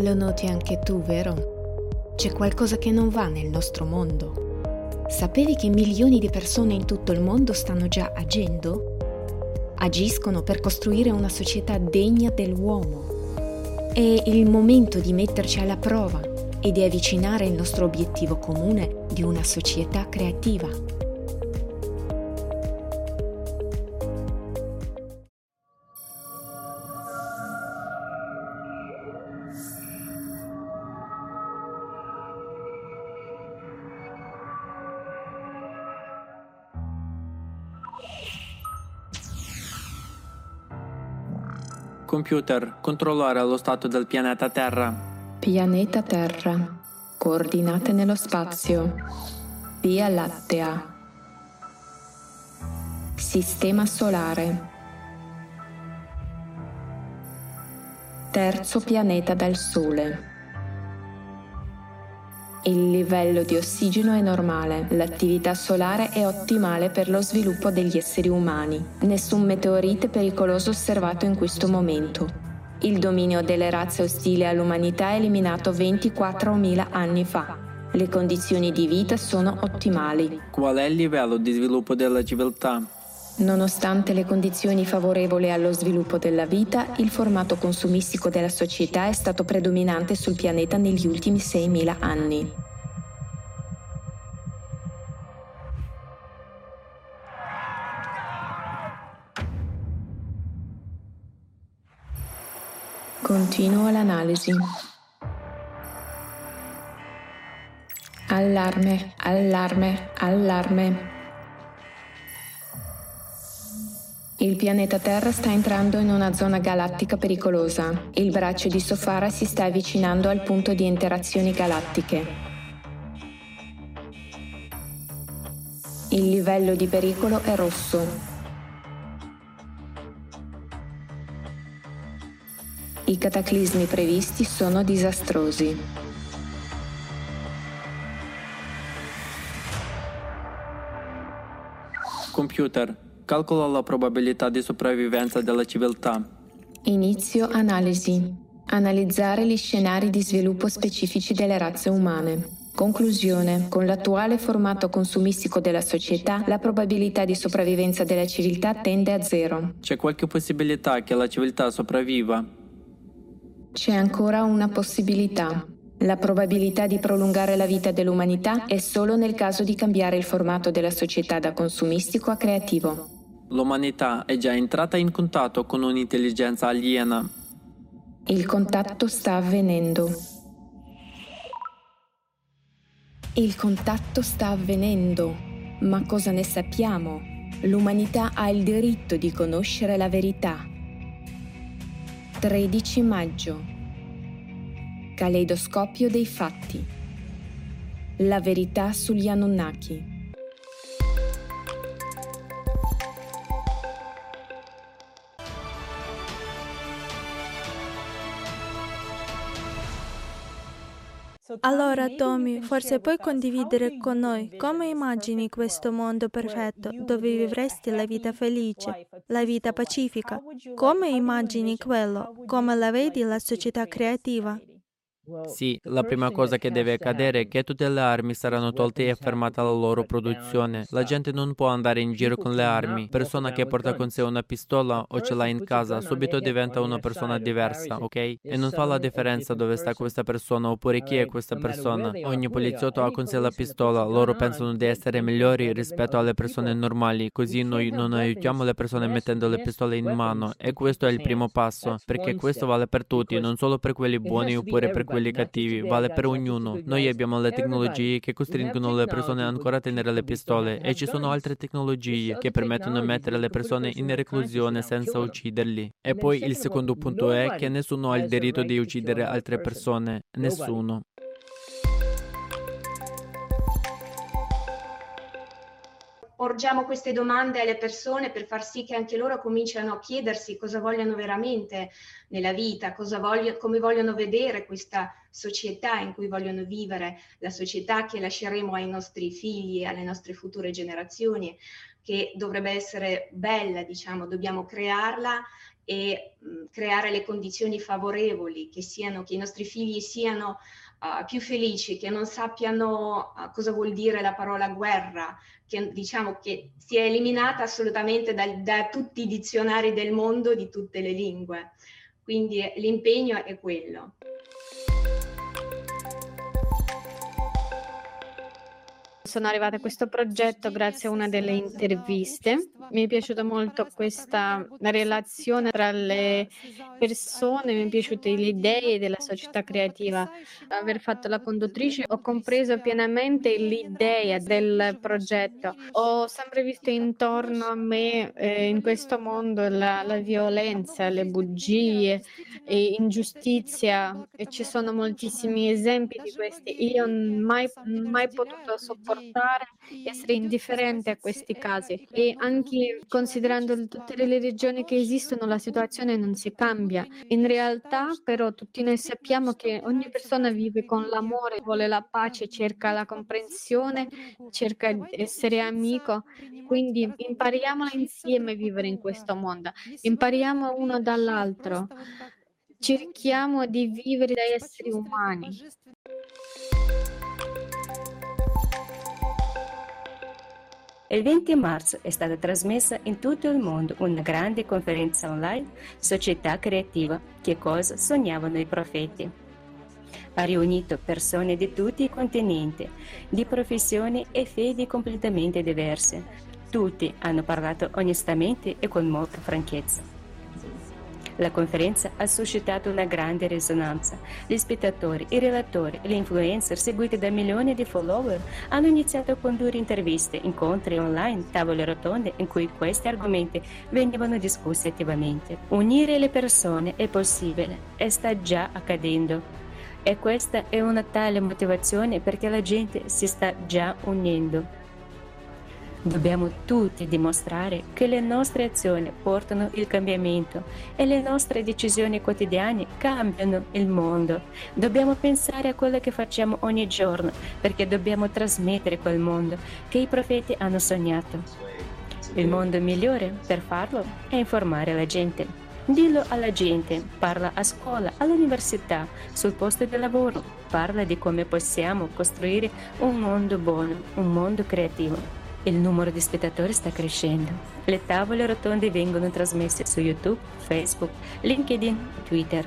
Lo noti anche tu, vero? C'è qualcosa che non va nel nostro mondo. Sapevi che milioni di persone in tutto il mondo stanno già agendo? Agiscono per costruire una società degna dell'uomo. È il momento di metterci alla prova e di avvicinare il nostro obiettivo comune di una società creativa. Computer, controllare lo stato del pianeta Terra. Pianeta Terra. Coordinate nello spazio. Via Lattea. Sistema solare. Terzo pianeta dal Sole. Il livello di ossigeno è normale, l'attività solare è ottimale per lo sviluppo degli esseri umani. Nessun meteorite pericoloso osservato in questo momento. Il dominio delle razze ostili all'umanità è eliminato 24.000 anni fa. Le condizioni di vita sono ottimali. Qual è il livello di sviluppo della civiltà? Nonostante le condizioni favorevoli allo sviluppo della vita, il formato consumistico della società è stato predominante sul pianeta negli ultimi 6.000 anni. Continuo l'analisi. Allarme, allarme, allarme. Il pianeta Terra sta entrando in una zona galattica pericolosa. Il braccio di Sofara si sta avvicinando al punto di interazioni galattiche. Il livello di pericolo è rosso. I cataclismi previsti sono disastrosi. Computer, Calcola la probabilità di sopravvivenza della civiltà. Inizio analisi. Analizzare gli scenari di sviluppo specifici delle razze umane. Conclusione. Con l'attuale formato consumistico della società, la probabilità di sopravvivenza della civiltà tende a zero. C'è qualche possibilità che la civiltà sopravviva? C'è ancora una possibilità. La probabilità di prolungare la vita dell'umanità è solo nel caso di cambiare il formato della società da consumistico a creativo. L'umanità è già entrata in contatto con un'intelligenza aliena. Il contatto sta avvenendo. Il contatto sta avvenendo. Ma cosa ne sappiamo? L'umanità ha il diritto di conoscere la verità. 13 maggio. Caleidoscopio dei fatti. La verità sugli Anunnaki. Allora, Tommy, forse puoi condividere con noi come immagini questo mondo perfetto dove vivresti la vita felice, la vita pacifica? Come immagini quello? Come la vedi la società creativa? Sì, la prima cosa che deve accadere è che tutte le armi saranno tolte e fermata la loro produzione. La gente non può andare in giro con le armi. Persona che porta con sé una pistola o ce l'ha in casa subito diventa una persona diversa, ok? E non fa la differenza dove sta questa persona oppure chi è questa persona. Ogni poliziotto ha con sé la pistola, loro pensano di essere migliori rispetto alle persone normali, così noi non aiutiamo le persone mettendo le pistole in mano. E questo è il primo passo, perché questo vale per tutti, non solo per quelli buoni oppure per quelli quelli cattivi, vale per ognuno. Noi abbiamo le tecnologie che costringono le persone ancora a tenere le pistole e ci sono altre tecnologie che permettono di mettere le persone in reclusione senza ucciderli. E poi il secondo punto è che nessuno ha il diritto di uccidere altre persone, nessuno. Porgiamo queste domande alle persone per far sì che anche loro cominciano a chiedersi cosa vogliono veramente nella vita, voglio, come vogliono vedere questa società in cui vogliono vivere, la società che lasceremo ai nostri figli alle nostre future generazioni, che dovrebbe essere bella, diciamo, dobbiamo crearla e mh, creare le condizioni favorevoli che siano, che i nostri figli siano uh, più felici, che non sappiano uh, cosa vuol dire la parola guerra, che diciamo che sia eliminata assolutamente da, da tutti i dizionari del mondo di tutte le lingue. Quindi l'impegno è quello. Sono arrivata a questo progetto grazie a una delle interviste. Mi è piaciuta molto questa relazione tra le persone, mi è piaciuta le idee della società creativa. Aver fatto la conduttrice ho compreso pienamente l'idea del progetto. Ho sempre visto intorno a me eh, in questo mondo la, la violenza, le bugie, ingiustizia e ci sono moltissimi esempi di questi. Io mai, mai potuto sopportare, essere indifferente a questi casi e anche considerando tutte le regioni che esistono la situazione non si cambia. In realtà però tutti noi sappiamo che ogni persona vive con l'amore, vuole la pace, cerca la comprensione, cerca di essere amico, quindi impariamo insieme a vivere in questo mondo, impariamo uno dall'altro, cerchiamo di vivere da esseri umani. Il 20 marzo è stata trasmessa in tutto il mondo una grande conferenza online Società Creativa, che cosa sognavano i profeti. Ha riunito persone di tutti i continenti, di professioni e fedi completamente diverse. Tutti hanno parlato onestamente e con molta franchezza. La conferenza ha suscitato una grande risonanza. Gli spettatori, i relatori e gli influencer seguiti da milioni di follower hanno iniziato a condurre interviste, incontri online, tavole rotonde in cui questi argomenti venivano discussi attivamente. Unire le persone è possibile e sta già accadendo. E questa è una tale motivazione perché la gente si sta già unendo. Dobbiamo tutti dimostrare che le nostre azioni portano il cambiamento e le nostre decisioni quotidiane cambiano il mondo. Dobbiamo pensare a quello che facciamo ogni giorno perché dobbiamo trasmettere quel mondo che i profeti hanno sognato. Il mondo migliore per farlo è informare la gente. Dillo alla gente, parla a scuola, all'università, sul posto di lavoro, parla di come possiamo costruire un mondo buono, un mondo creativo. Il numero di spettatori sta crescendo. Le tavole rotonde vengono trasmesse su YouTube, Facebook, LinkedIn e Twitter.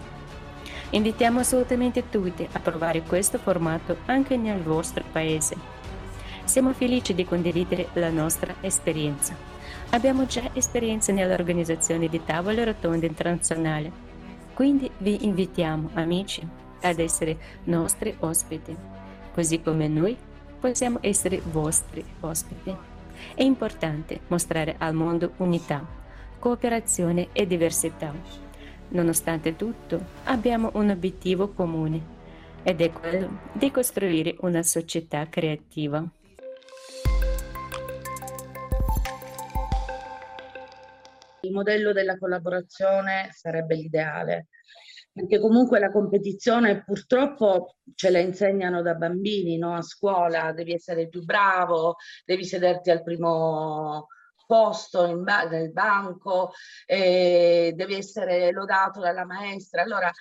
Invitiamo assolutamente tutti a provare questo formato anche nel vostro paese. Siamo felici di condividere la nostra esperienza. Abbiamo già esperienza nell'organizzazione di tavole rotonde internazionali, quindi vi invitiamo, amici, ad essere nostri ospiti, così come noi possiamo essere vostri ospiti. È importante mostrare al mondo unità, cooperazione e diversità. Nonostante tutto, abbiamo un obiettivo comune ed è quello di costruire una società creativa. Il modello della collaborazione sarebbe l'ideale, perché comunque la competizione purtroppo ce la insegnano da bambini, no? a scuola devi essere più bravo, devi sederti al primo posto ba- nel banco, eh, devi essere lodato dalla maestra. Allora,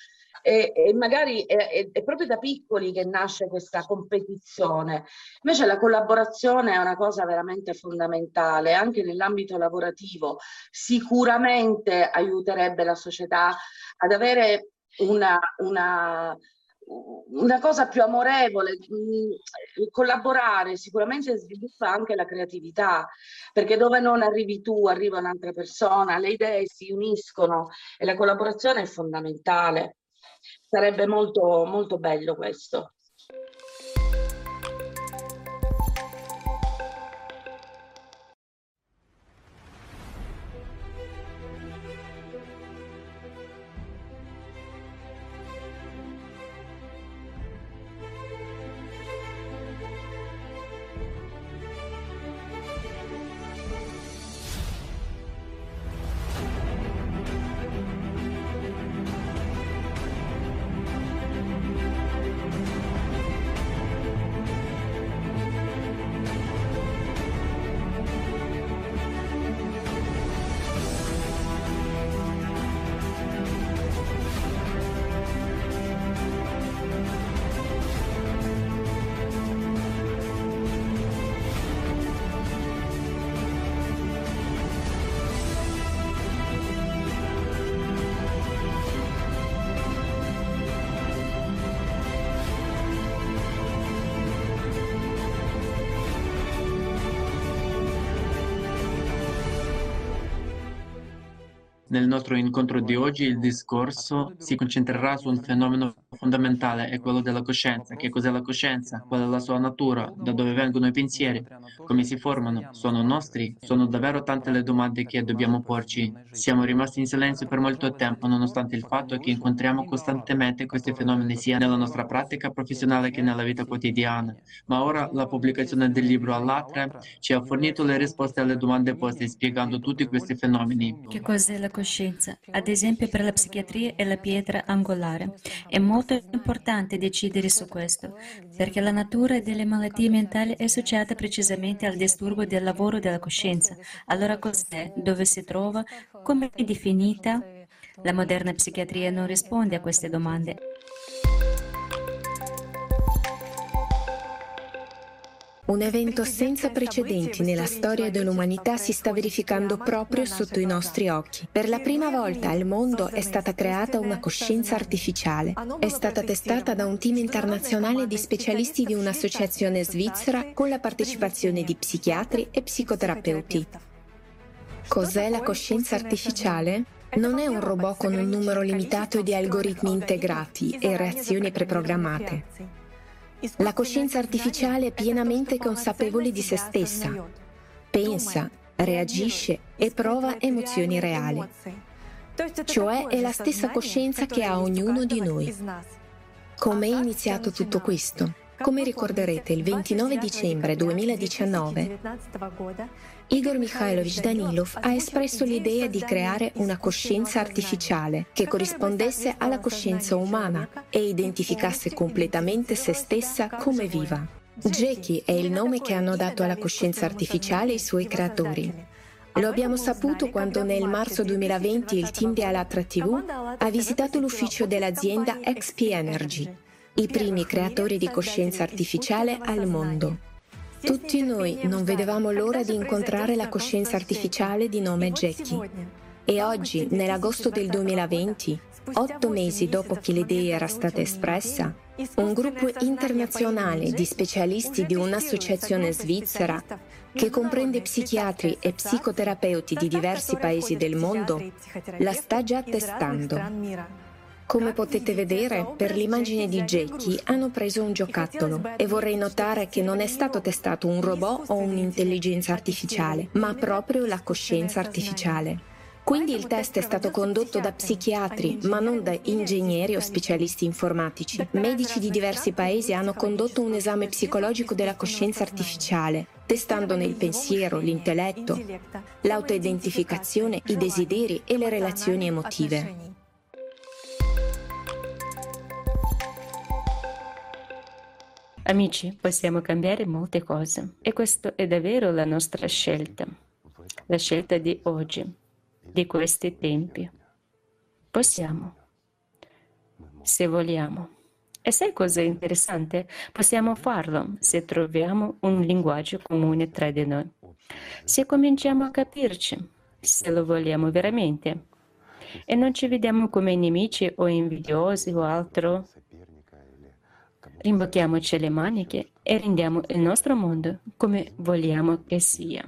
e, e magari è, è, proprio da piccoli che nasce questa competizione. Invece la collaborazione è una cosa veramente fondamentale, anche nell'ambito lavorativo. Sicuramente aiuterebbe la società ad avere una, una, una cosa più amorevole, mm, collaborare sicuramente sviluppa anche la creatività, perché dove non arrivi tu, arriva un'altra persona, le idee si uniscono e la collaborazione è fondamentale. Sarebbe molto, molto bello questo. Nel nostro incontro di oggi il discorso si concentrerà su un fenomeno fondamentale, è quello della coscienza. Che cos'è la coscienza? Qual è la sua natura? Da dove vengono i pensieri? Come si formano? Sono nostri? Sono davvero tante le domande che dobbiamo porci. Siamo rimasti in silenzio per molto tempo, nonostante il fatto che incontriamo costantemente questi fenomeni sia nella nostra pratica professionale che nella vita quotidiana. Ma ora la pubblicazione del libro All'Atra ci ha fornito le risposte alle domande poste spiegando tutti questi fenomeni. Che cos'è la coscienza, ad esempio per la psichiatria è la pietra angolare. È molto importante decidere su questo, perché la natura delle malattie mentali è associata precisamente al disturbo del lavoro della coscienza. Allora cos'è? Dove si trova? Come è definita? La moderna psichiatria non risponde a queste domande. Un evento senza precedenti nella storia dell'umanità si sta verificando proprio sotto i nostri occhi. Per la prima volta al mondo è stata creata una coscienza artificiale. È stata testata da un team internazionale di specialisti di un'associazione svizzera con la partecipazione di psichiatri e psicoterapeuti. Cos'è la coscienza artificiale? Non è un robot con un numero limitato di algoritmi integrati e reazioni preprogrammate. La coscienza artificiale è pienamente consapevole di se stessa. Pensa, reagisce e prova emozioni reali. Cioè è la stessa coscienza che ha ognuno di noi. Come è iniziato tutto questo? Come ricorderete, il 29 dicembre 2019 Igor Mikhailovich Danilov ha espresso l'idea di creare una coscienza artificiale che corrispondesse alla coscienza umana e identificasse completamente se stessa come viva. Jackie è il nome che hanno dato alla coscienza artificiale i suoi creatori. Lo abbiamo saputo quando nel marzo 2020 il team di Alatra TV ha visitato l'ufficio dell'azienda XP Energy, i primi creatori di coscienza artificiale al mondo. Tutti noi non vedevamo l'ora di incontrare la coscienza artificiale di nome Jackie. E oggi, nell'agosto del 2020, otto mesi dopo che l'idea era stata espressa, un gruppo internazionale di specialisti di un'associazione svizzera che comprende psichiatri e psicoterapeuti di diversi paesi del mondo la sta già testando. Come potete vedere, per l'immagine di Jackie hanno preso un giocattolo e vorrei notare che non è stato testato un robot o un'intelligenza artificiale, ma proprio la coscienza artificiale. Quindi il test è stato condotto da psichiatri, ma non da ingegneri o specialisti informatici. Medici di diversi paesi hanno condotto un esame psicologico della coscienza artificiale, testandone il pensiero, l'intelletto, l'autoidentificazione, i desideri e le relazioni emotive. Amici, possiamo cambiare molte cose e questa è davvero la nostra scelta, la scelta di oggi, di questi tempi. Possiamo, se vogliamo. E sai cosa è interessante? Possiamo farlo se troviamo un linguaggio comune tra di noi, se cominciamo a capirci, se lo vogliamo veramente, e non ci vediamo come nemici o invidiosi o altro Rimbocchiamoci le maniche e rendiamo il nostro mondo come vogliamo che sia.